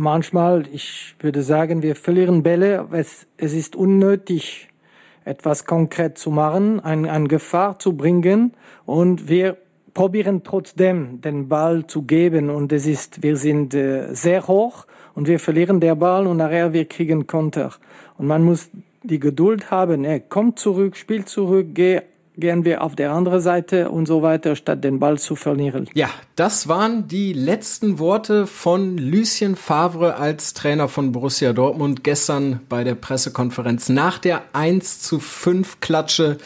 manchmal, ich würde sagen, wir verlieren Bälle. Es, es ist unnötig, etwas konkret zu machen, ein, eine Gefahr zu bringen und wir probieren trotzdem den Ball zu geben und es ist, wir sind äh, sehr hoch und wir verlieren den Ball und nachher wir kriegen Konter. Und man muss die Geduld haben, er kommt zurück, spielt zurück, geh gehen wir auf der anderen Seite und so weiter, statt den Ball zu verlieren. Ja, das waren die letzten Worte von Lucien Favre als Trainer von Borussia Dortmund gestern bei der Pressekonferenz nach der 1 zu 5 Klatsche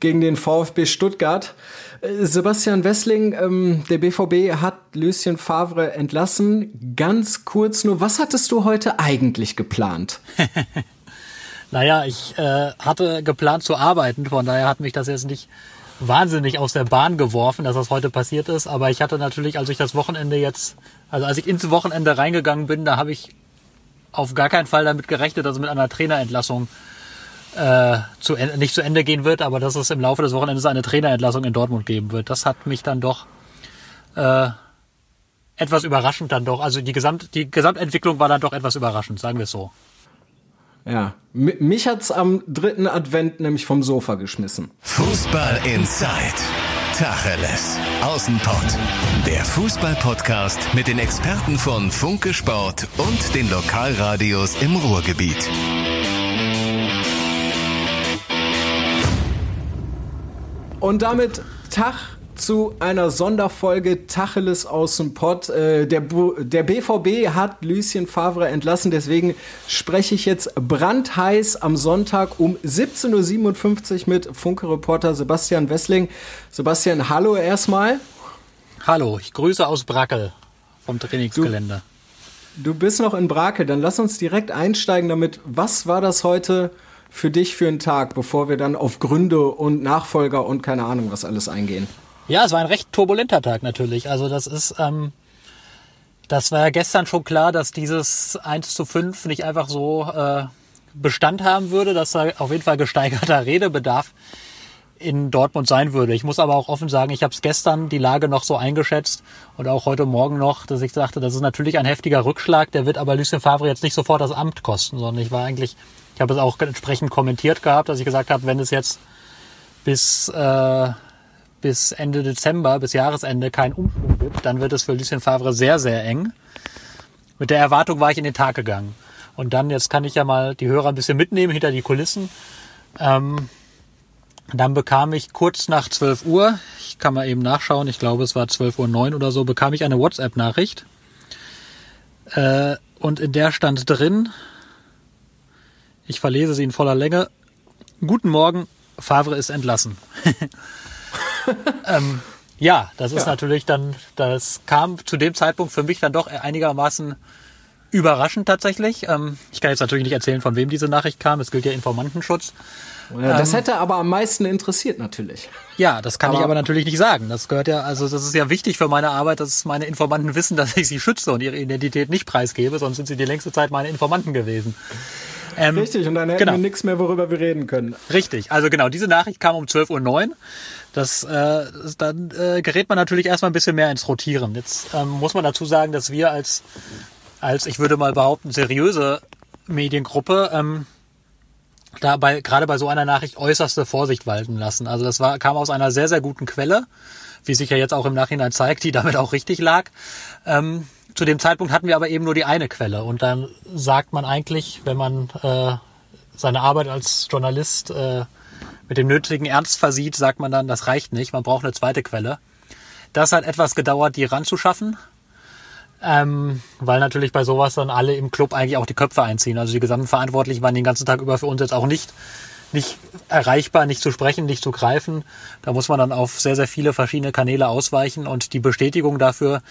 gegen den VfB Stuttgart. Äh, Sebastian Wessling, ähm, der BVB hat Lucien Favre entlassen. Ganz kurz nur, was hattest du heute eigentlich geplant? Naja, ich äh, hatte geplant zu arbeiten, von daher hat mich das jetzt nicht wahnsinnig aus der Bahn geworfen, dass das heute passiert ist. Aber ich hatte natürlich, als ich das Wochenende jetzt, also als ich ins Wochenende reingegangen bin, da habe ich auf gar keinen Fall damit gerechnet, dass es mit einer Trainerentlassung äh, zu, nicht zu Ende gehen wird, aber dass es im Laufe des Wochenendes eine Trainerentlassung in Dortmund geben wird. Das hat mich dann doch äh, etwas überraschend dann doch. Also die, Gesamt, die Gesamtentwicklung war dann doch etwas überraschend, sagen wir es so. Ja, mich hat's am dritten Advent nämlich vom Sofa geschmissen. Fußball Inside. Tacheles. Außenpott. Der Fußball-Podcast mit den Experten von Funke Sport und den Lokalradios im Ruhrgebiet. Und damit Tag zu einer Sonderfolge Tacheles aus dem Pott. Äh, der, der BVB hat Lucien Favre entlassen, deswegen spreche ich jetzt brandheiß am Sonntag um 17.57 Uhr mit Funke-Reporter Sebastian Wessling. Sebastian, hallo erstmal. Hallo, ich grüße aus Brackel vom Trainingsgelände. Du, du bist noch in Brakel, dann lass uns direkt einsteigen damit. Was war das heute für dich für einen Tag, bevor wir dann auf Gründe und Nachfolger und keine Ahnung was alles eingehen? Ja, es war ein recht turbulenter Tag natürlich. Also das ist, ähm, das war ja gestern schon klar, dass dieses 1 zu 5 nicht einfach so äh, Bestand haben würde, dass da auf jeden Fall gesteigerter Redebedarf in Dortmund sein würde. Ich muss aber auch offen sagen, ich habe es gestern die Lage noch so eingeschätzt und auch heute Morgen noch, dass ich sagte, das ist natürlich ein heftiger Rückschlag, der wird aber Lucien Favre jetzt nicht sofort das Amt kosten, sondern ich war eigentlich, ich habe es auch entsprechend kommentiert gehabt, dass ich gesagt habe, wenn es jetzt bis äh, bis Ende Dezember, bis Jahresende kein Umschwung gibt, dann wird es für Lucien Favre sehr, sehr eng. Mit der Erwartung war ich in den Tag gegangen. Und dann, jetzt kann ich ja mal die Hörer ein bisschen mitnehmen hinter die Kulissen. Ähm, dann bekam ich kurz nach 12 Uhr, ich kann mal eben nachschauen, ich glaube es war 12 Uhr 9 oder so, bekam ich eine WhatsApp-Nachricht. Äh, und in der stand drin, ich verlese sie in voller Länge, Guten Morgen, Favre ist entlassen. ähm, ja, das ist ja. natürlich dann, das kam zu dem Zeitpunkt für mich dann doch einigermaßen überraschend tatsächlich. Ähm, ich kann jetzt natürlich nicht erzählen, von wem diese Nachricht kam. Es gilt ja Informantenschutz. Ja, das ähm, hätte aber am meisten interessiert natürlich. Ja, das kann aber ich aber natürlich nicht sagen. Das gehört ja, also das ist ja wichtig für meine Arbeit, dass meine Informanten wissen, dass ich sie schütze und ihre Identität nicht preisgebe, sonst sind sie die längste Zeit meine Informanten gewesen. Ähm, richtig, und dann hätten genau. wir nichts mehr, worüber wir reden können. Richtig, also genau, diese Nachricht kam um 12.09 Uhr. Das, äh, dann äh, gerät man natürlich erstmal ein bisschen mehr ins Rotieren. Jetzt ähm, muss man dazu sagen, dass wir als, als ich würde mal behaupten, seriöse Mediengruppe ähm, dabei gerade bei so einer Nachricht äußerste Vorsicht walten lassen. Also das war, kam aus einer sehr, sehr guten Quelle, wie sich ja jetzt auch im Nachhinein zeigt, die damit auch richtig lag. Ähm, zu dem Zeitpunkt hatten wir aber eben nur die eine Quelle. Und dann sagt man eigentlich, wenn man äh, seine Arbeit als Journalist äh, mit dem nötigen Ernst versieht, sagt man dann, das reicht nicht, man braucht eine zweite Quelle. Das hat etwas gedauert, die ranzuschaffen. Ähm, weil natürlich bei sowas dann alle im Club eigentlich auch die Köpfe einziehen. Also die gesamten Verantwortlichen waren den ganzen Tag über für uns jetzt auch nicht nicht erreichbar, nicht zu sprechen, nicht zu greifen. Da muss man dann auf sehr, sehr viele verschiedene Kanäle ausweichen und die Bestätigung dafür,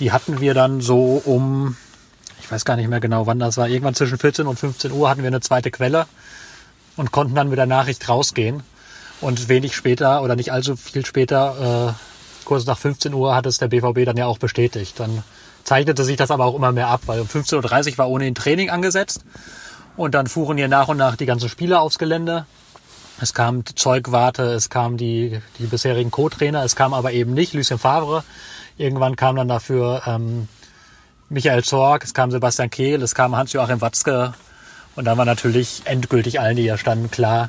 die hatten wir dann so um, ich weiß gar nicht mehr genau, wann das war, irgendwann zwischen 14 und 15 Uhr hatten wir eine zweite Quelle und konnten dann mit der Nachricht rausgehen. Und wenig später oder nicht allzu viel später, äh, kurz nach 15 Uhr, hat es der BVB dann ja auch bestätigt. Dann zeichnete sich das aber auch immer mehr ab, weil um 15.30 Uhr war ohnehin Training angesetzt. Und dann fuhren hier nach und nach die ganzen Spieler aufs Gelände. Es kam Zeugwarte, es kamen die, die bisherigen Co-Trainer, es kam aber eben nicht Lucien Favre. Irgendwann kam dann dafür ähm, Michael Zorg, es kam Sebastian Kehl, es kam Hans-Joachim Watzke und dann war natürlich endgültig allen, die hier standen, klar,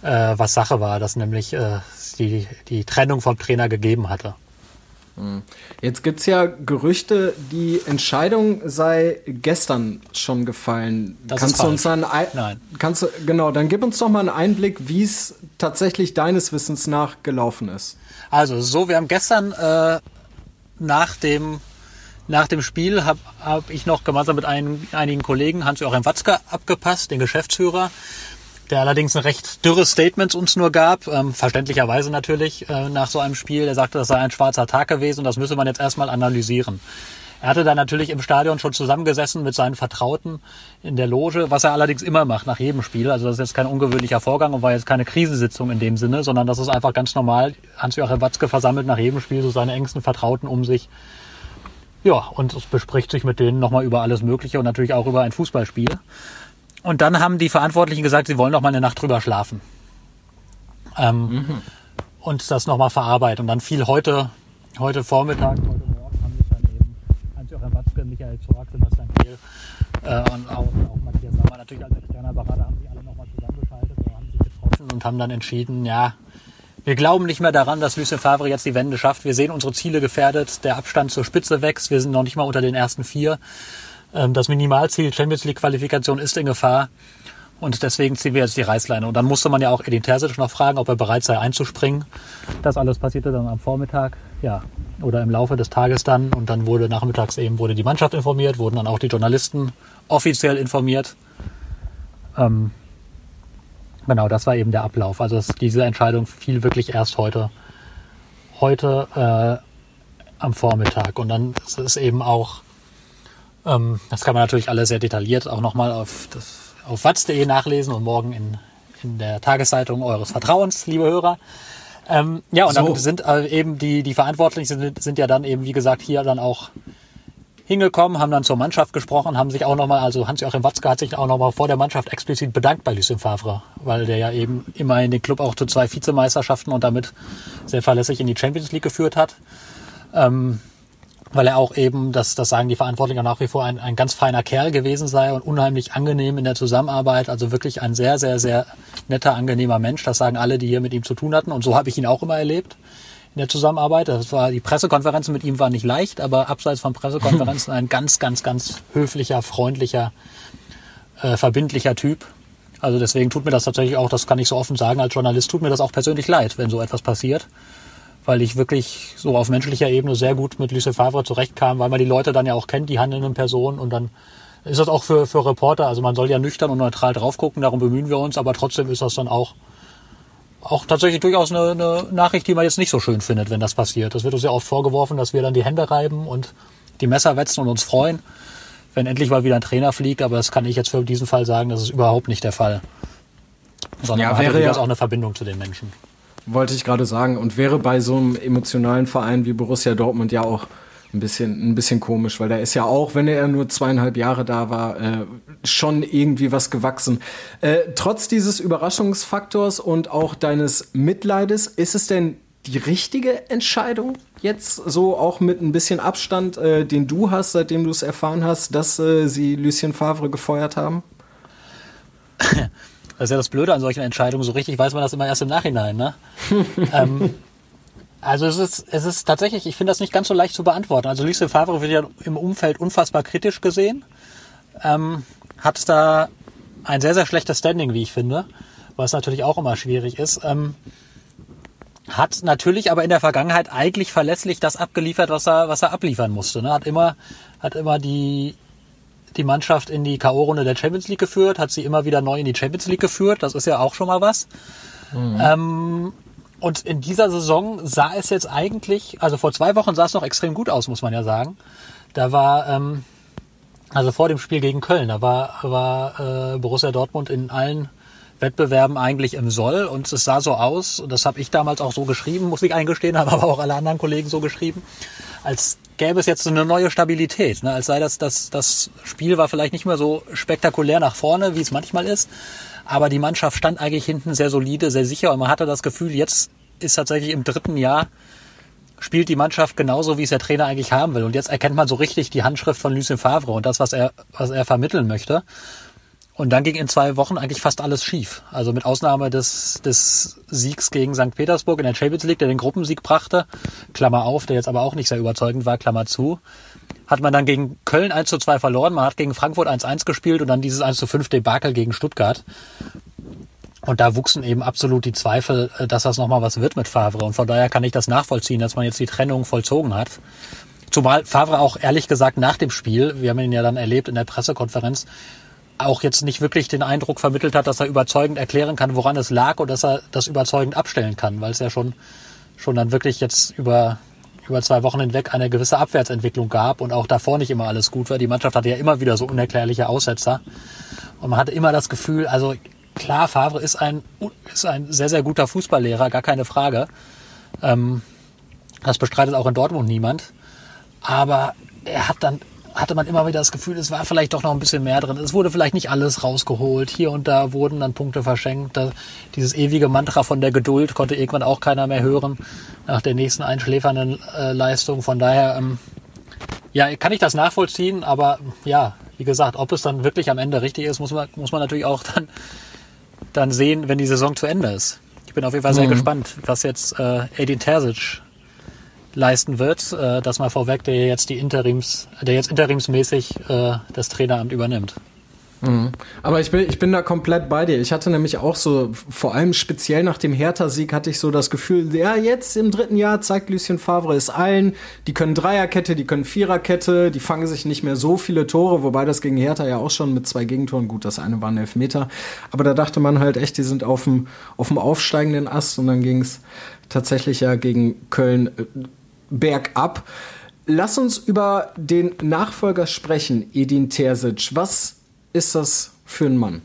äh, was Sache war, dass nämlich äh, die, die Trennung vom Trainer gegeben hatte. Hm. Jetzt gibt es ja Gerüchte, die Entscheidung sei gestern schon gefallen. Das kannst du uns dann ein, Nein. Kannst du, genau, dann gib uns doch mal einen Einblick, wie es tatsächlich deines Wissens nach gelaufen ist. Also so, wir haben gestern äh, nach dem nach dem Spiel habe hab ich noch gemeinsam mit ein, einigen Kollegen Hans-Joachim Watzke abgepasst, den Geschäftsführer, der allerdings ein recht dürres Statement uns nur gab, ähm, verständlicherweise natürlich äh, nach so einem Spiel. Der sagte, das sei ein schwarzer Tag gewesen und das müsse man jetzt erstmal analysieren. Er hatte dann natürlich im Stadion schon zusammengesessen mit seinen Vertrauten in der Loge, was er allerdings immer macht nach jedem Spiel. Also das ist jetzt kein ungewöhnlicher Vorgang und war jetzt keine Krisensitzung in dem Sinne, sondern das ist einfach ganz normal. Hans-Joachim Watzke versammelt nach jedem Spiel so seine engsten Vertrauten um sich. Ja, und es bespricht sich mit denen nochmal über alles Mögliche und natürlich auch über ein Fußballspiel. Und dann haben die Verantwortlichen gesagt, sie wollen noch mal eine Nacht drüber schlafen. Ähm, mhm. Und das noch mal verarbeiten. Und dann fiel heute, heute Vormittag, heute Morgen haben sich dann eben Hans-Joachim Watzke, Michael Zorg, Sebastian Kehl äh, und auch, auch Matthias Sammer, natürlich als externer Berater, haben sich alle noch mal zusammengeschaltet oder haben sich getroffen und haben dann entschieden, ja, wir glauben nicht mehr daran, dass Lucien Favre jetzt die Wende schafft. Wir sehen unsere Ziele gefährdet. Der Abstand zur Spitze wächst. Wir sind noch nicht mal unter den ersten vier. Ähm, das Minimalziel Champions League Qualifikation ist in Gefahr. Und deswegen ziehen wir jetzt die Reißleine. Und dann musste man ja auch Edin Terzic noch fragen, ob er bereit sei einzuspringen. Das alles passierte dann am Vormittag, ja, oder im Laufe des Tages dann. Und dann wurde nachmittags eben wurde die Mannschaft informiert, wurden dann auch die Journalisten offiziell informiert. Ähm, genau, das war eben der Ablauf. Also das, diese Entscheidung fiel wirklich erst heute, heute äh, am Vormittag. Und dann ist es eben auch ähm, das kann man natürlich alles sehr detailliert auch nochmal auf, auf watz.de nachlesen und morgen in, in der Tageszeitung eures Vertrauens, liebe Hörer. Ähm, ja, und so. dann sind äh, eben die, die Verantwortlichen sind, sind ja dann eben, wie gesagt, hier dann auch hingekommen, haben dann zur Mannschaft gesprochen, haben sich auch nochmal, also Hans-Joachim Watzke hat sich auch nochmal vor der Mannschaft explizit bedankt bei Lucien Favre, weil der ja eben immerhin den Club auch zu zwei Vizemeisterschaften und damit sehr verlässlich in die Champions League geführt hat. Ähm, weil er auch eben, das, das sagen die Verantwortlichen nach wie vor, ein, ein ganz feiner Kerl gewesen sei und unheimlich angenehm in der Zusammenarbeit. Also wirklich ein sehr, sehr, sehr netter, angenehmer Mensch. Das sagen alle, die hier mit ihm zu tun hatten. Und so habe ich ihn auch immer erlebt in der Zusammenarbeit. Das war, die Pressekonferenzen mit ihm waren nicht leicht, aber abseits von Pressekonferenzen ein ganz, ganz, ganz höflicher, freundlicher, äh, verbindlicher Typ. Also deswegen tut mir das tatsächlich auch, das kann ich so offen sagen, als Journalist tut mir das auch persönlich leid, wenn so etwas passiert weil ich wirklich so auf menschlicher Ebene sehr gut mit Lucien Favre zurechtkam, weil man die Leute dann ja auch kennt, die handelnden Personen und dann ist das auch für, für Reporter, also man soll ja nüchtern und neutral drauf gucken, darum bemühen wir uns, aber trotzdem ist das dann auch auch tatsächlich durchaus eine, eine Nachricht, die man jetzt nicht so schön findet, wenn das passiert. Das wird uns ja oft vorgeworfen, dass wir dann die Hände reiben und die Messer wetzen und uns freuen, wenn endlich mal wieder ein Trainer fliegt, aber das kann ich jetzt für diesen Fall sagen, das ist überhaupt nicht der Fall. Sondern ja, man hat ja auch eine Verbindung zu den Menschen. Wollte ich gerade sagen. Und wäre bei so einem emotionalen Verein wie Borussia Dortmund ja auch ein bisschen, ein bisschen komisch, weil da ist ja auch, wenn er nur zweieinhalb Jahre da war, äh, schon irgendwie was gewachsen. Äh, trotz dieses Überraschungsfaktors und auch deines Mitleides, ist es denn die richtige Entscheidung jetzt so auch mit ein bisschen Abstand, äh, den du hast, seitdem du es erfahren hast, dass äh, sie Lucien Favre gefeuert haben? Das ist ja das Blöde an solchen Entscheidungen. So richtig weiß man das immer erst im Nachhinein. Ne? ähm, also es ist, es ist tatsächlich, ich finde das nicht ganz so leicht zu beantworten. Also Lucien Favre wird ja im Umfeld unfassbar kritisch gesehen. Ähm, hat da ein sehr, sehr schlechtes Standing, wie ich finde, was natürlich auch immer schwierig ist. Ähm, hat natürlich aber in der Vergangenheit eigentlich verlässlich das abgeliefert, was er, was er abliefern musste. Ne? Hat immer, hat immer die, die Mannschaft in die K.O.-Runde der Champions League geführt, hat sie immer wieder neu in die Champions League geführt. Das ist ja auch schon mal was. Mhm. Ähm, und in dieser Saison sah es jetzt eigentlich, also vor zwei Wochen sah es noch extrem gut aus, muss man ja sagen. Da war, ähm, also vor dem Spiel gegen Köln, da war, war äh, Borussia Dortmund in allen Wettbewerben eigentlich im Soll und es sah so aus, und das habe ich damals auch so geschrieben, muss ich eingestehen, haben aber auch alle anderen Kollegen so geschrieben, als gäbe es jetzt eine neue Stabilität, ne? als sei das, das, das Spiel war vielleicht nicht mehr so spektakulär nach vorne, wie es manchmal ist, aber die Mannschaft stand eigentlich hinten sehr solide, sehr sicher und man hatte das Gefühl, jetzt ist tatsächlich im dritten Jahr spielt die Mannschaft genauso, wie es der Trainer eigentlich haben will. Und jetzt erkennt man so richtig die Handschrift von Lucien Favre und das, was er, was er vermitteln möchte. Und dann ging in zwei Wochen eigentlich fast alles schief. Also mit Ausnahme des, des Siegs gegen St. Petersburg in der Champions League, der den Gruppensieg brachte, Klammer auf, der jetzt aber auch nicht sehr überzeugend war, Klammer zu, hat man dann gegen Köln 1 zu 2 verloren, man hat gegen Frankfurt 1-1 gespielt und dann dieses 1 zu 5 Debakel gegen Stuttgart. Und da wuchsen eben absolut die Zweifel, äh, dass das nochmal was wird mit Favre. Und von daher kann ich das nachvollziehen, dass man jetzt die Trennung vollzogen hat. Zumal Favre auch ehrlich gesagt nach dem Spiel, wir haben ihn ja dann erlebt in der Pressekonferenz, auch jetzt nicht wirklich den Eindruck vermittelt hat, dass er überzeugend erklären kann, woran es lag und dass er das überzeugend abstellen kann, weil es ja schon, schon dann wirklich jetzt über, über zwei Wochen hinweg eine gewisse Abwärtsentwicklung gab und auch davor nicht immer alles gut war. Die Mannschaft hatte ja immer wieder so unerklärliche Aussetzer. Und man hatte immer das Gefühl, also klar, Favre ist ein, ist ein sehr, sehr guter Fußballlehrer, gar keine Frage. Ähm, das bestreitet auch in Dortmund niemand. Aber er hat dann hatte man immer wieder das Gefühl, es war vielleicht doch noch ein bisschen mehr drin. Es wurde vielleicht nicht alles rausgeholt. Hier und da wurden dann Punkte verschenkt. Dieses ewige Mantra von der Geduld konnte irgendwann auch keiner mehr hören nach der nächsten einschläfernden äh, Leistung. Von daher, ähm, ja, kann ich das nachvollziehen, aber ja, wie gesagt, ob es dann wirklich am Ende richtig ist, muss man, muss man natürlich auch dann, dann sehen, wenn die Saison zu Ende ist. Ich bin auf jeden Fall sehr mhm. gespannt, was jetzt äh, Edin Terzic leisten wird. Äh, das mal vorweg, der jetzt die Interims, der jetzt interimsmäßig äh, das Traineramt übernimmt. Mhm. Aber ich bin, ich bin da komplett bei dir. Ich hatte nämlich auch so, vor allem speziell nach dem Hertha-Sieg, hatte ich so das Gefühl, ja, jetzt im dritten Jahr zeigt Lucien Favre es allen. Die können Dreierkette, die können Viererkette, die fangen sich nicht mehr so viele Tore, wobei das gegen Hertha ja auch schon mit zwei Gegentoren, gut, das eine war ein Elfmeter. Aber da dachte man halt echt, die sind auf dem, auf dem aufsteigenden Ast und dann ging es tatsächlich ja gegen Köln äh, bergab. Lass uns über den Nachfolger sprechen, Edin Terzic. Was ist das für ein Mann?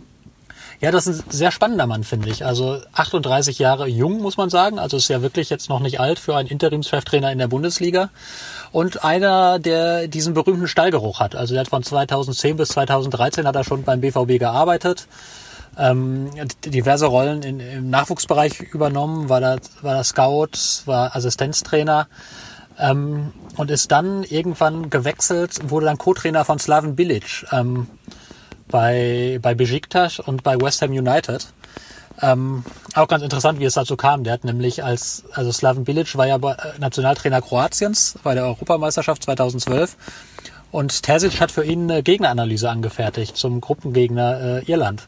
Ja, das ist ein sehr spannender Mann, finde ich. Also 38 Jahre jung, muss man sagen. Also ist ja wirklich jetzt noch nicht alt für einen Interimscheftrainer in der Bundesliga. Und einer, der diesen berühmten Stallgeruch hat. Also der hat von 2010 bis 2013 hat er schon beim BVB gearbeitet. Ähm, diverse Rollen in, im Nachwuchsbereich übernommen, war da, war da Scout, war Assistenztrainer ähm, und ist dann irgendwann gewechselt, wurde dann Co-Trainer von Slaven Bilic ähm, bei, bei Besiktas und bei West Ham United. Ähm, auch ganz interessant, wie es dazu kam. Der hat nämlich als, also Slaven Bilic war ja äh, Nationaltrainer Kroatiens bei der Europameisterschaft 2012 und Terzic hat für ihn eine Gegneranalyse angefertigt zum Gruppengegner äh, Irland.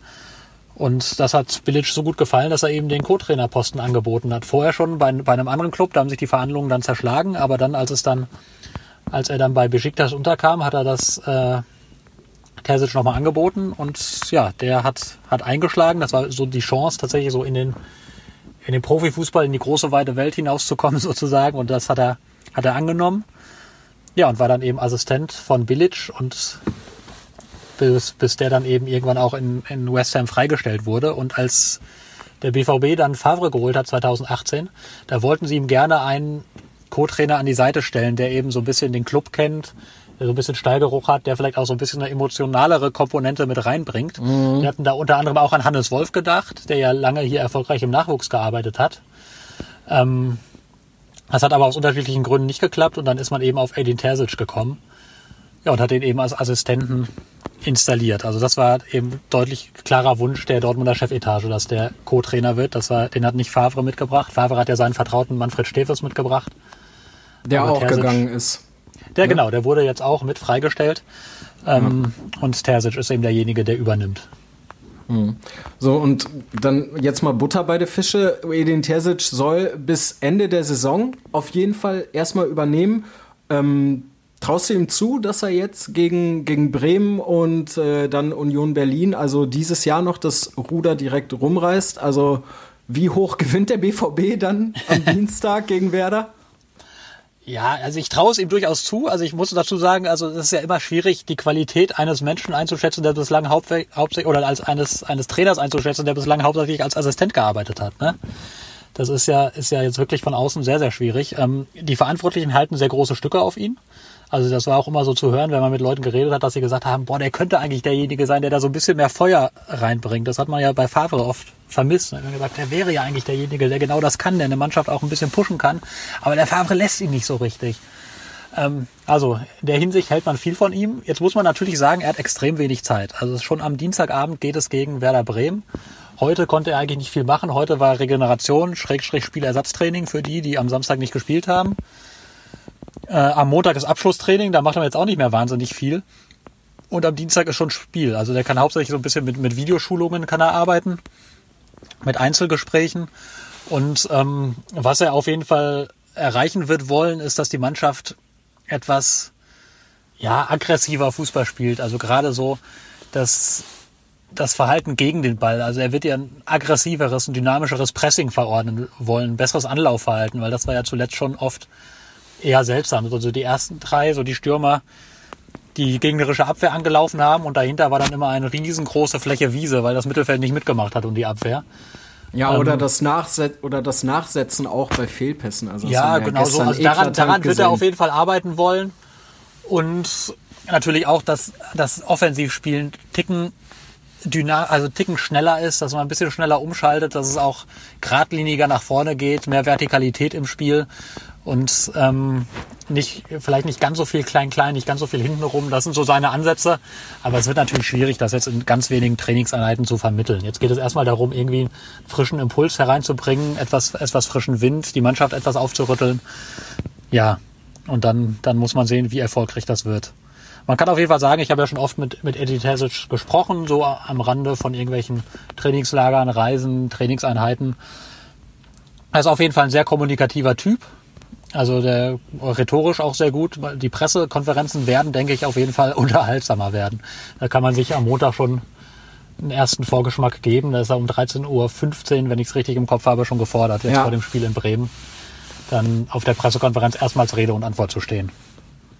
Und das hat Bilic so gut gefallen, dass er eben den Co-Trainerposten angeboten hat. Vorher schon bei, bei einem anderen Club, da haben sich die Verhandlungen dann zerschlagen, aber dann, als es dann, als er dann bei Besiktas unterkam, hat er das äh, Terzic nochmal angeboten und ja, der hat, hat eingeschlagen. Das war so die Chance, tatsächlich so in den, in den Profifußball, in die große weite Welt hinauszukommen sozusagen. Und das hat er, hat er angenommen. Ja, und war dann eben Assistent von Bilic und bis, bis der dann eben irgendwann auch in, in West Ham freigestellt wurde. Und als der BVB dann Favre geholt hat 2018, da wollten sie ihm gerne einen Co-Trainer an die Seite stellen, der eben so ein bisschen den Club kennt, der so ein bisschen Steigeruch hat, der vielleicht auch so ein bisschen eine emotionalere Komponente mit reinbringt. Mhm. Wir hatten da unter anderem auch an Hannes Wolf gedacht, der ja lange hier erfolgreich im Nachwuchs gearbeitet hat. Ähm, das hat aber aus unterschiedlichen Gründen nicht geklappt und dann ist man eben auf Edin Terzic gekommen. Ja, und hat den eben als Assistenten installiert. Also das war eben deutlich klarer Wunsch der Dortmunder Chefetage, dass der Co-Trainer wird. Das war, den hat nicht Favre mitgebracht. Favre hat ja seinen Vertrauten Manfred Stefes mitgebracht. Der auch Terzic, gegangen ist. Der ne? genau, der wurde jetzt auch mit freigestellt. Ähm, ja. Und Terzic ist eben derjenige, der übernimmt. Hm. So, und dann jetzt mal Butter bei der Fische. Edin Terzic soll bis Ende der Saison auf jeden Fall erstmal übernehmen. Ähm, Traust du ihm zu, dass er jetzt gegen, gegen Bremen und äh, dann Union Berlin, also dieses Jahr noch das Ruder direkt rumreißt? Also wie hoch gewinnt der BVB dann am Dienstag gegen Werder? Ja, also ich traue es ihm durchaus zu. Also ich muss dazu sagen, also es ist ja immer schwierig, die Qualität eines Menschen einzuschätzen, der bislang hauptsächlich oder als eines eines Trainers einzuschätzen, der bislang hauptsächlich als Assistent gearbeitet hat. Ne? Das ist ja ist ja jetzt wirklich von außen sehr sehr schwierig. Ähm, die Verantwortlichen halten sehr große Stücke auf ihn. Also das war auch immer so zu hören, wenn man mit Leuten geredet hat, dass sie gesagt haben, boah, der könnte eigentlich derjenige sein, der da so ein bisschen mehr Feuer reinbringt. Das hat man ja bei Favre oft vermisst. Man hat gesagt, der wäre ja eigentlich derjenige, der genau das kann, der eine Mannschaft auch ein bisschen pushen kann. Aber der Favre lässt ihn nicht so richtig. Ähm, also in der Hinsicht hält man viel von ihm. Jetzt muss man natürlich sagen, er hat extrem wenig Zeit. Also schon am Dienstagabend geht es gegen Werder Bremen. Heute konnte er eigentlich nicht viel machen. Heute war Regeneration, Schrägstrich Spielersatztraining für die, die am Samstag nicht gespielt haben. Äh, am Montag ist Abschlusstraining, da macht er jetzt auch nicht mehr wahnsinnig viel. Und am Dienstag ist schon Spiel. Also der kann hauptsächlich so ein bisschen mit, mit Videoschulungen kann er arbeiten, mit Einzelgesprächen. Und ähm, was er auf jeden Fall erreichen wird wollen, ist, dass die Mannschaft etwas ja, aggressiver Fußball spielt. Also gerade so, dass das Verhalten gegen den Ball. Also er wird ja ein aggressiveres und dynamischeres Pressing verordnen wollen, besseres Anlaufverhalten, weil das war ja zuletzt schon oft eher seltsam. Also die ersten drei, so die Stürmer, die gegnerische Abwehr angelaufen haben und dahinter war dann immer eine riesengroße Fläche Wiese, weil das Mittelfeld nicht mitgemacht hat und die Abwehr. Ja, oder, ähm, das Nachset oder das Nachsetzen auch bei Fehlpässen. Also ja, genau so. Also daran, daran wird er auf jeden Fall arbeiten wollen. Und natürlich auch das, das Offensivspielen ticken dyna also ticken schneller ist, dass man ein bisschen schneller umschaltet, dass es auch geradliniger nach vorne geht, mehr Vertikalität im Spiel und ähm, nicht vielleicht nicht ganz so viel klein klein, nicht ganz so viel hintenrum. Das sind so seine Ansätze, aber es wird natürlich schwierig, das jetzt in ganz wenigen Trainingseinheiten zu vermitteln. Jetzt geht es erstmal darum, irgendwie einen frischen Impuls hereinzubringen, etwas etwas frischen Wind, die Mannschaft etwas aufzurütteln. Ja, und dann dann muss man sehen, wie erfolgreich das wird. Man kann auf jeden Fall sagen, ich habe ja schon oft mit, mit Eddie Terzic gesprochen, so am Rande von irgendwelchen Trainingslagern, Reisen, Trainingseinheiten. Er ist auf jeden Fall ein sehr kommunikativer Typ. Also der rhetorisch auch sehr gut. Die Pressekonferenzen werden, denke ich, auf jeden Fall unterhaltsamer werden. Da kann man sich am Montag schon einen ersten Vorgeschmack geben. Da ist er um 13.15 Uhr, wenn ich es richtig im Kopf habe, schon gefordert, jetzt ja. vor dem Spiel in Bremen, dann auf der Pressekonferenz erstmals Rede und Antwort zu stehen.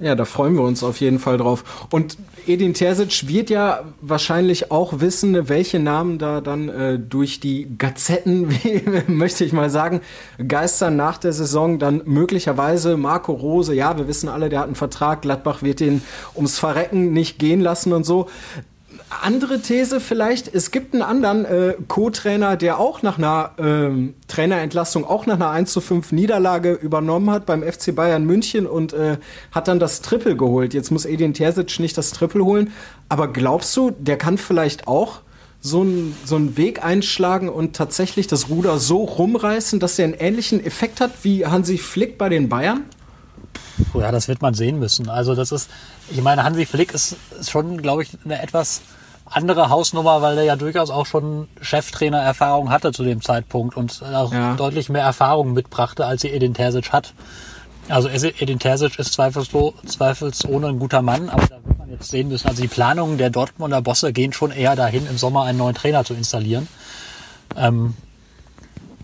Ja, da freuen wir uns auf jeden Fall drauf. Und Edin Terzic wird ja wahrscheinlich auch wissen, welche Namen da dann äh, durch die Gazetten, möchte ich mal sagen, geistern nach der Saison. Dann möglicherweise Marco Rose, ja, wir wissen alle, der hat einen Vertrag, Gladbach wird den ums Verrecken nicht gehen lassen und so andere These vielleicht, es gibt einen anderen äh, Co-Trainer, der auch nach einer ähm, Trainerentlassung, auch nach einer 1 zu 5 Niederlage übernommen hat beim FC Bayern München und äh, hat dann das Triple geholt. Jetzt muss Edin Terzic nicht das Triple holen, aber glaubst du, der kann vielleicht auch so einen so einen Weg einschlagen und tatsächlich das Ruder so rumreißen, dass er einen ähnlichen Effekt hat wie Hansi Flick bei den Bayern? Ja, das wird man sehen müssen. Also das ist, ich meine, Hansi Flick ist schon, glaube ich, eine etwas andere Hausnummer, weil er ja durchaus auch schon Cheftrainer-Erfahrung hatte zu dem Zeitpunkt und auch ja. deutlich mehr Erfahrung mitbrachte, als sie Edin Terzic hat. Also Edin Terzic ist zweifelsohne, zweifelsohne ein guter Mann, aber da wird man jetzt sehen müssen. Also die Planungen der Dortmunder Bosse gehen schon eher dahin, im Sommer einen neuen Trainer zu installieren. Ähm,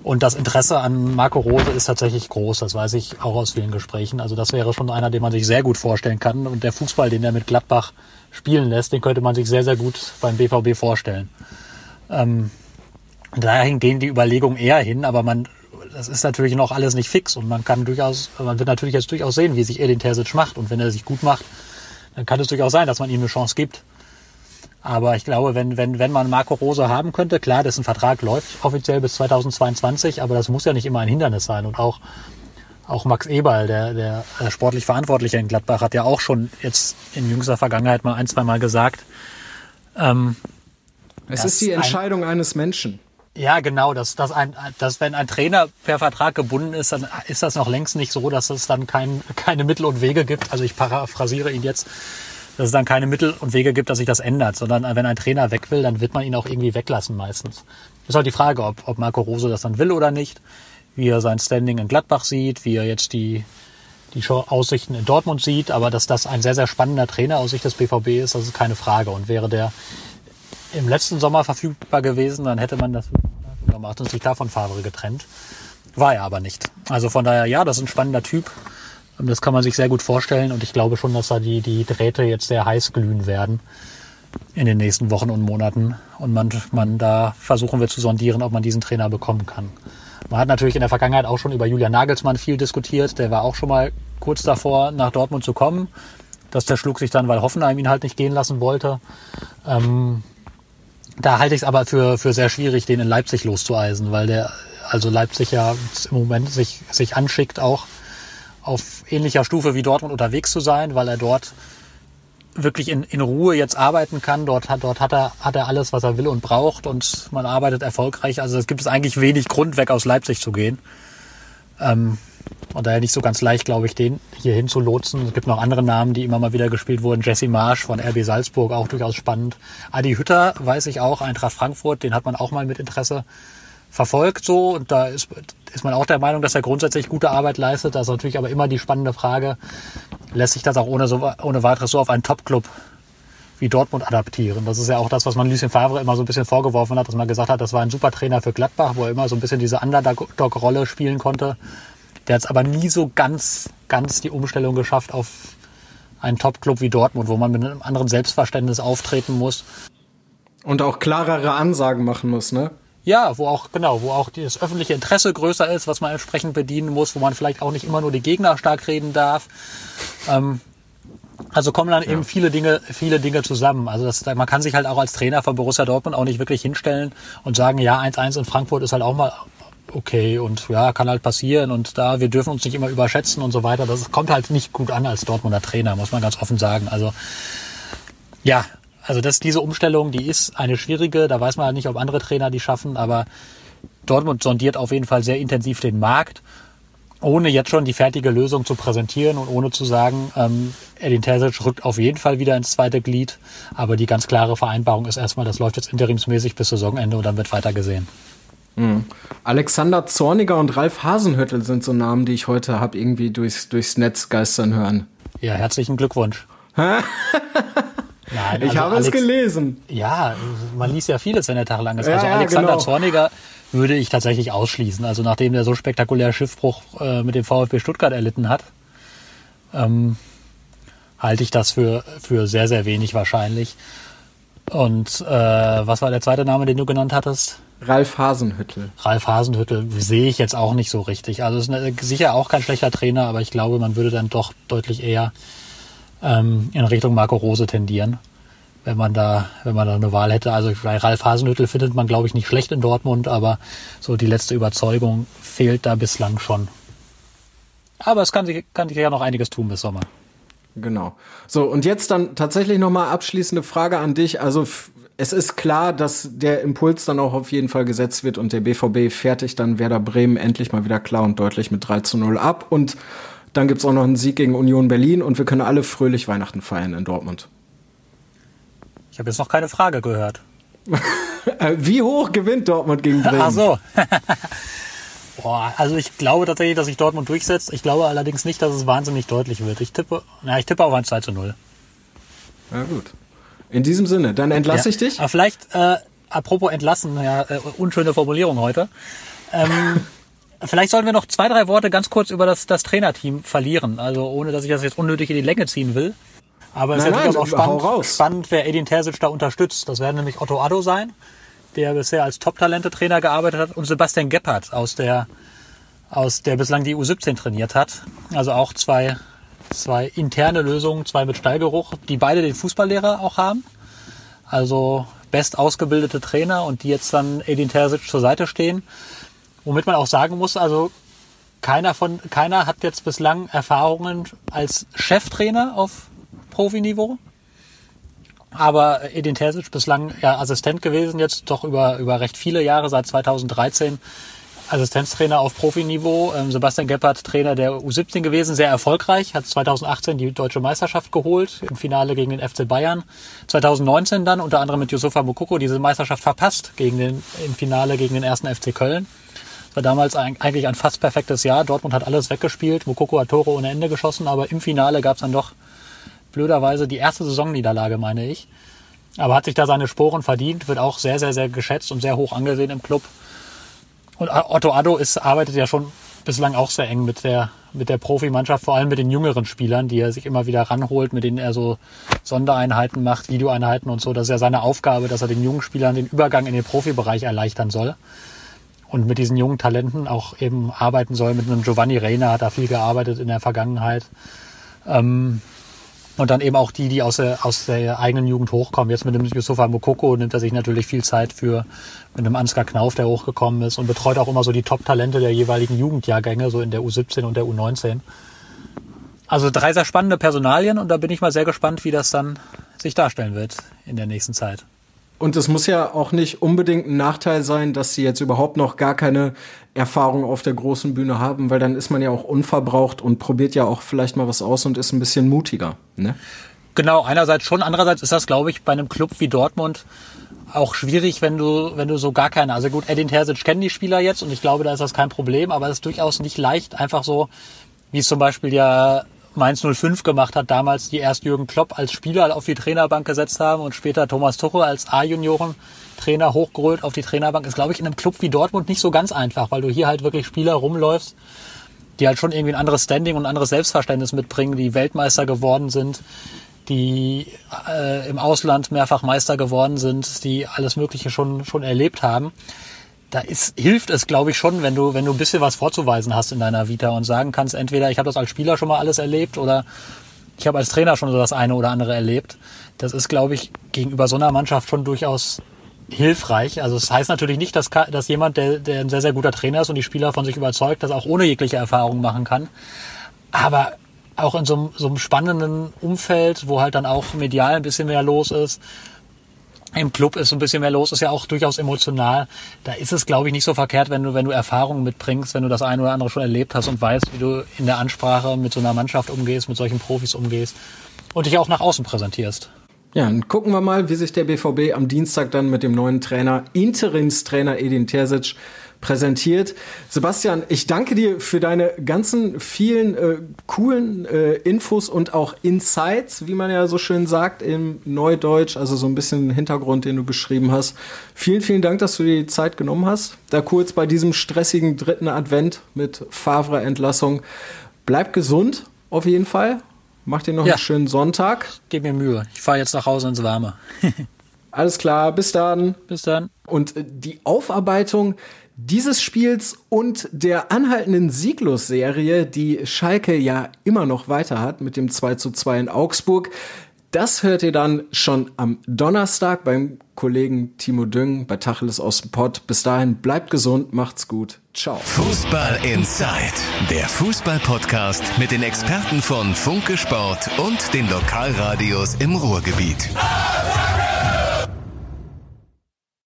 und das Interesse an Marco Rose ist tatsächlich groß, das weiß ich auch aus vielen Gesprächen. Also das wäre schon einer, den man sich sehr gut vorstellen kann. Und der Fußball, den er mit Gladbach spielen lässt, den könnte man sich sehr, sehr gut beim BVB vorstellen. Ähm, dahin gehen die Überlegungen eher hin, aber man, das ist natürlich noch alles nicht fix und man kann durchaus, man wird natürlich jetzt durchaus sehen, wie sich Edin Terzic macht und wenn er sich gut macht, dann kann es durchaus sein, dass man ihm eine Chance gibt. Aber ich glaube, wenn, wenn, wenn man Marco Rose haben könnte, klar, dessen Vertrag läuft offiziell bis 2022, aber das muss ja nicht immer ein Hindernis sein. Und auch, auch Max Eberl, der, der sportlich Verantwortliche in Gladbach, hat ja auch schon jetzt in jüngster Vergangenheit mal ein, zwei Mal gesagt. Ähm, es ist die Entscheidung ein, eines Menschen. Ja, genau, dass, dass, ein, dass wenn ein Trainer per Vertrag gebunden ist, dann ist das noch längst nicht so, dass es dann kein, keine Mittel und Wege gibt. Also ich paraphrasiere ihn jetzt dass es dann keine Mittel und Wege gibt, dass sich das ändert, sondern wenn ein Trainer weg will, dann wird man ihn auch irgendwie weglassen meistens. Ist halt die Frage, ob, ob Marco Rose das dann will oder nicht, wie er sein Standing in Gladbach sieht, wie er jetzt die, die Aussichten in Dortmund sieht, aber dass das ein sehr, sehr spannender Trainer aus Sicht des BVB ist, das ist keine Frage. Und wäre der im letzten Sommer verfügbar gewesen, dann hätte man das gemacht und sich davon Favre getrennt. War er aber nicht. Also von daher, ja, das ist ein spannender Typ. Das kann man sich sehr gut vorstellen und ich glaube schon, dass da die, die Drähte jetzt sehr heiß glühen werden in den nächsten Wochen und Monaten. Und man, man da versuchen wir zu sondieren, ob man diesen Trainer bekommen kann. Man hat natürlich in der Vergangenheit auch schon über Julian Nagelsmann viel diskutiert. Der war auch schon mal kurz davor, nach Dortmund zu kommen. Das zerschlug sich dann, weil Hoffenheim ihn halt nicht gehen lassen wollte. Ähm, da halte ich es aber für, für sehr schwierig, den in Leipzig loszueisen, weil der, also Leipzig ja im Moment sich, sich anschickt, auch auf ähnlicher Stufe wie Dortmund unterwegs zu sein, weil er dort wirklich in, in Ruhe jetzt arbeiten kann. Dort hat, dort hat er, hat er alles, was er will und braucht und man arbeitet erfolgreich. Also es gibt es eigentlich wenig Grund, weg aus Leipzig zu gehen. Ähm, und daher nicht so ganz leicht, glaube ich, den hier hin zu lotsen. Es gibt noch andere Namen, die immer mal wieder gespielt wurden. Jesse Marsch von RB Salzburg, auch durchaus spannend. Adi Hütter, weiß ich auch, Eintracht Frankfurt, den hat man auch mal mit Interesse verfolgt so. Und da ist, ist man auch der Meinung, dass er grundsätzlich gute Arbeit leistet. Da ist natürlich aber immer die spannende Frage, lässt sich das auch ohne, so, ohne weiteres so auf einen Top-Club wie Dortmund adaptieren. Das ist ja auch das, was man Lucien Favre immer so ein bisschen vorgeworfen hat, dass man gesagt hat, das war ein super Trainer für Gladbach, wo er immer so ein bisschen diese Underdog-Rolle spielen konnte. Der hat es aber nie so ganz, ganz die Umstellung geschafft auf einen Top-Club wie Dortmund, wo man mit einem anderen Selbstverständnis auftreten muss. Und auch klarere Ansagen machen muss, ne? Ja, wo auch, genau, wo auch das öffentliche Interesse größer ist, was man entsprechend bedienen muss, wo man vielleicht auch nicht immer nur die Gegner stark reden darf. Ähm, also kommen dann ja. eben viele Dinge, viele Dinge zusammen. Also das, man kann sich halt auch als Trainer von Borussia Dortmund auch nicht wirklich hinstellen und sagen, ja, 1-1 in Frankfurt ist halt auch mal okay und ja, kann halt passieren und da, wir dürfen uns nicht immer überschätzen und so weiter. Das kommt halt nicht gut an als Dortmunder Trainer, muss man ganz offen sagen. Also ja, also das, diese Umstellung, die ist eine schwierige. Da weiß man halt nicht, ob andere Trainer die schaffen, aber Dortmund sondiert auf jeden Fall sehr intensiv den Markt, ohne jetzt schon die fertige Lösung zu präsentieren und ohne zu sagen, ähm, Edin Terzic rückt auf jeden Fall wieder ins zweite Glied. Aber die ganz klare Vereinbarung ist erstmal, das läuft jetzt interimsmäßig bis Saisonende und dann wird weiter gesehen. Mhm. Alexander Zorniger und Ralf Hasenhüttel sind so Namen, die ich heute habe irgendwie durchs, durchs Netz geistern hören. Ja, herzlichen Glückwunsch. Nein, ich also habe Alex, es gelesen. Ja, man liest ja vieles, wenn der Tag lang ist. Also ja, Alexander genau. Zorniger würde ich tatsächlich ausschließen. Also nachdem der so spektakulär Schiffbruch äh, mit dem VfB Stuttgart erlitten hat, ähm, halte ich das für, für sehr, sehr wenig wahrscheinlich. Und äh, was war der zweite Name, den du genannt hattest? Ralf Hasenhüttel. Ralf Hasenhüttel sehe ich jetzt auch nicht so richtig. Also ist eine, sicher auch kein schlechter Trainer, aber ich glaube, man würde dann doch deutlich eher ähm, in Richtung Marco Rose tendieren, wenn man da, wenn man da eine Wahl hätte. Also Ralf Hasenhüttel findet man, glaube ich, nicht schlecht in Dortmund, aber so die letzte Überzeugung fehlt da bislang schon. Aber es kann sich, kann sich ja noch einiges tun bis Sommer. Genau. So, und jetzt dann tatsächlich nochmal abschließende Frage an dich. Also es ist klar, dass der Impuls dann auch auf jeden Fall gesetzt wird und der BVB fertigt dann Werder Bremen endlich mal wieder klar und deutlich mit 3 zu 0 ab. Und dann gibt's auch noch einen Sieg gegen Union Berlin und wir können alle fröhlich Weihnachten feiern in Dortmund. Ich habe jetzt noch keine Frage gehört. Äh, wie hoch gewinnt Dortmund gegen Bremen? Ach so. Boah, also ich glaube tatsächlich, dass sich Dortmund durchsetzt. Ich glaube allerdings nicht, dass es wahnsinnig deutlich wird. Ich tippe, na, ich tippe auf ein 2 zu 0. Ja, gut. In diesem Sinne, dann entlasse ja. ich dich. Aber vielleicht, äh, apropos entlassen, ja, äh, unschöne Formulierung heute. Ähm, Vielleicht sollten wir noch zwei, drei Worte ganz kurz über das, das Trainerteam verlieren. Also ohne, dass ich das jetzt unnötig in die Länge ziehen will. Aber es ist ja durchaus auch spannend, spannend, wer Edin Terzic da unterstützt. Das werden nämlich Otto Addo sein, der bisher als Top-Talente-Trainer gearbeitet hat, und Sebastian Gebhardt aus der, aus der bislang die U17 trainiert hat. Also auch zwei, zwei interne Lösungen, zwei mit Stallgeruch, die beide den Fußballlehrer auch haben. Also best ausgebildete Trainer und die jetzt dann Edin Terzic zur Seite stehen. Womit man auch sagen muss, also keiner von, keiner hat jetzt bislang Erfahrungen als Cheftrainer auf Profiniveau. Aber Edin Terzic bislang ja Assistent gewesen, jetzt doch über, über recht viele Jahre, seit 2013 Assistenztrainer auf Profiniveau. Ähm, Sebastian Gebhardt Trainer der U17 gewesen, sehr erfolgreich, hat 2018 die deutsche Meisterschaft geholt, im Finale gegen den FC Bayern. 2019 dann unter anderem mit Yusufa Mukoko diese Meisterschaft verpasst gegen den, im Finale gegen den ersten FC Köln. War damals eigentlich ein fast perfektes Jahr. Dortmund hat alles weggespielt. Mokoko hat Tore ohne Ende geschossen, aber im Finale gab es dann doch blöderweise die erste Saisonniederlage, meine ich. Aber hat sich da seine Sporen verdient, wird auch sehr, sehr, sehr geschätzt und sehr hoch angesehen im Club. Und Otto Addo ist, arbeitet ja schon bislang auch sehr eng mit der, mit der Profimannschaft, vor allem mit den jüngeren Spielern, die er sich immer wieder ranholt, mit denen er so Sondereinheiten macht, Videoeinheiten und so. Das ist ja seine Aufgabe, dass er den jungen Spielern den Übergang in den Profibereich erleichtern soll. Und mit diesen jungen Talenten auch eben arbeiten soll. Mit einem Giovanni Reina hat er viel gearbeitet in der Vergangenheit. Ähm, und dann eben auch die, die aus der, aus der eigenen Jugend hochkommen. Jetzt mit dem Yusufa Mokoko nimmt er sich natürlich viel Zeit für, mit dem Ansgar Knauf, der hochgekommen ist und betreut auch immer so die Top-Talente der jeweiligen Jugendjahrgänge, so in der U17 und der U19. Also drei sehr spannende Personalien und da bin ich mal sehr gespannt, wie das dann sich darstellen wird in der nächsten Zeit. Und es muss ja auch nicht unbedingt ein Nachteil sein, dass sie jetzt überhaupt noch gar keine Erfahrung auf der großen Bühne haben, weil dann ist man ja auch unverbraucht und probiert ja auch vielleicht mal was aus und ist ein bisschen mutiger. Ne? Genau, einerseits schon, andererseits ist das, glaube ich, bei einem Club wie Dortmund auch schwierig, wenn du, wenn du so gar keine, also gut, Edin Terzic kennen die Spieler jetzt und ich glaube, da ist das kein Problem, aber es ist durchaus nicht leicht, einfach so, wie es zum Beispiel ja Mainz 05 gemacht hat, damals die erst Jürgen Klopp als Spieler auf die Trainerbank gesetzt haben und später Thomas Tuchel als A-Junioren-Trainer hochgeholt auf die Trainerbank, ist, glaube ich, in einem Club wie Dortmund nicht so ganz einfach, weil du hier halt wirklich Spieler rumläufst, die halt schon irgendwie ein anderes Standing und ein anderes Selbstverständnis mitbringen, die Weltmeister geworden sind, die äh, im Ausland mehrfach Meister geworden sind, die alles Mögliche schon, schon erlebt haben da ist, hilft es, glaube ich, schon, wenn du, wenn du ein bisschen was vorzuweisen hast in deiner Vita und sagen kannst, entweder ich habe das als Spieler schon mal alles erlebt oder ich habe als Trainer schon so das eine oder andere erlebt. Das ist, glaube ich, gegenüber so einer Mannschaft schon durchaus hilfreich. Also es das heißt natürlich nicht, dass, dass jemand, der, der ein sehr, sehr guter Trainer ist und die Spieler von sich überzeugt, das auch ohne jegliche Erfahrung machen kann. Aber auch in so einem, so einem spannenden Umfeld, wo halt dann auch medial ein bisschen mehr los ist, im Club ist ein bisschen mehr los, ist ja auch durchaus emotional. Da ist es, glaube ich, nicht so verkehrt, wenn du, wenn du Erfahrungen mitbringst, wenn du das eine oder andere schon erlebt hast und weißt, wie du in der Ansprache mit so einer Mannschaft umgehst, mit solchen Profis umgehst und dich auch nach außen präsentierst. Ja, dann gucken wir mal, wie sich der BVB am Dienstag dann mit dem neuen Trainer, Interimstrainer Edin Terzic, präsentiert. Sebastian, ich danke dir für deine ganzen vielen äh, coolen äh, Infos und auch Insights, wie man ja so schön sagt im Neudeutsch, also so ein bisschen Hintergrund, den du beschrieben hast. Vielen, vielen Dank, dass du dir die Zeit genommen hast. Da kurz bei diesem stressigen dritten Advent mit Favre-Entlassung. Bleib gesund, auf jeden Fall. Mach dir noch ja. einen schönen Sonntag. Gib mir Mühe. Ich fahre jetzt nach Hause ins Warme. Alles klar, bis dann. Bis dann. Und äh, die Aufarbeitung dieses Spiels und der anhaltenden Sieglos-Serie, die Schalke ja immer noch weiter hat mit dem 2 zu 2 in Augsburg. Das hört ihr dann schon am Donnerstag beim Kollegen Timo Düng bei Tacheles aus dem Pott. Bis dahin bleibt gesund, macht's gut. Ciao. Fußball Inside, der Fußball-Podcast mit den Experten von Funke Sport und den Lokalradios im Ruhrgebiet.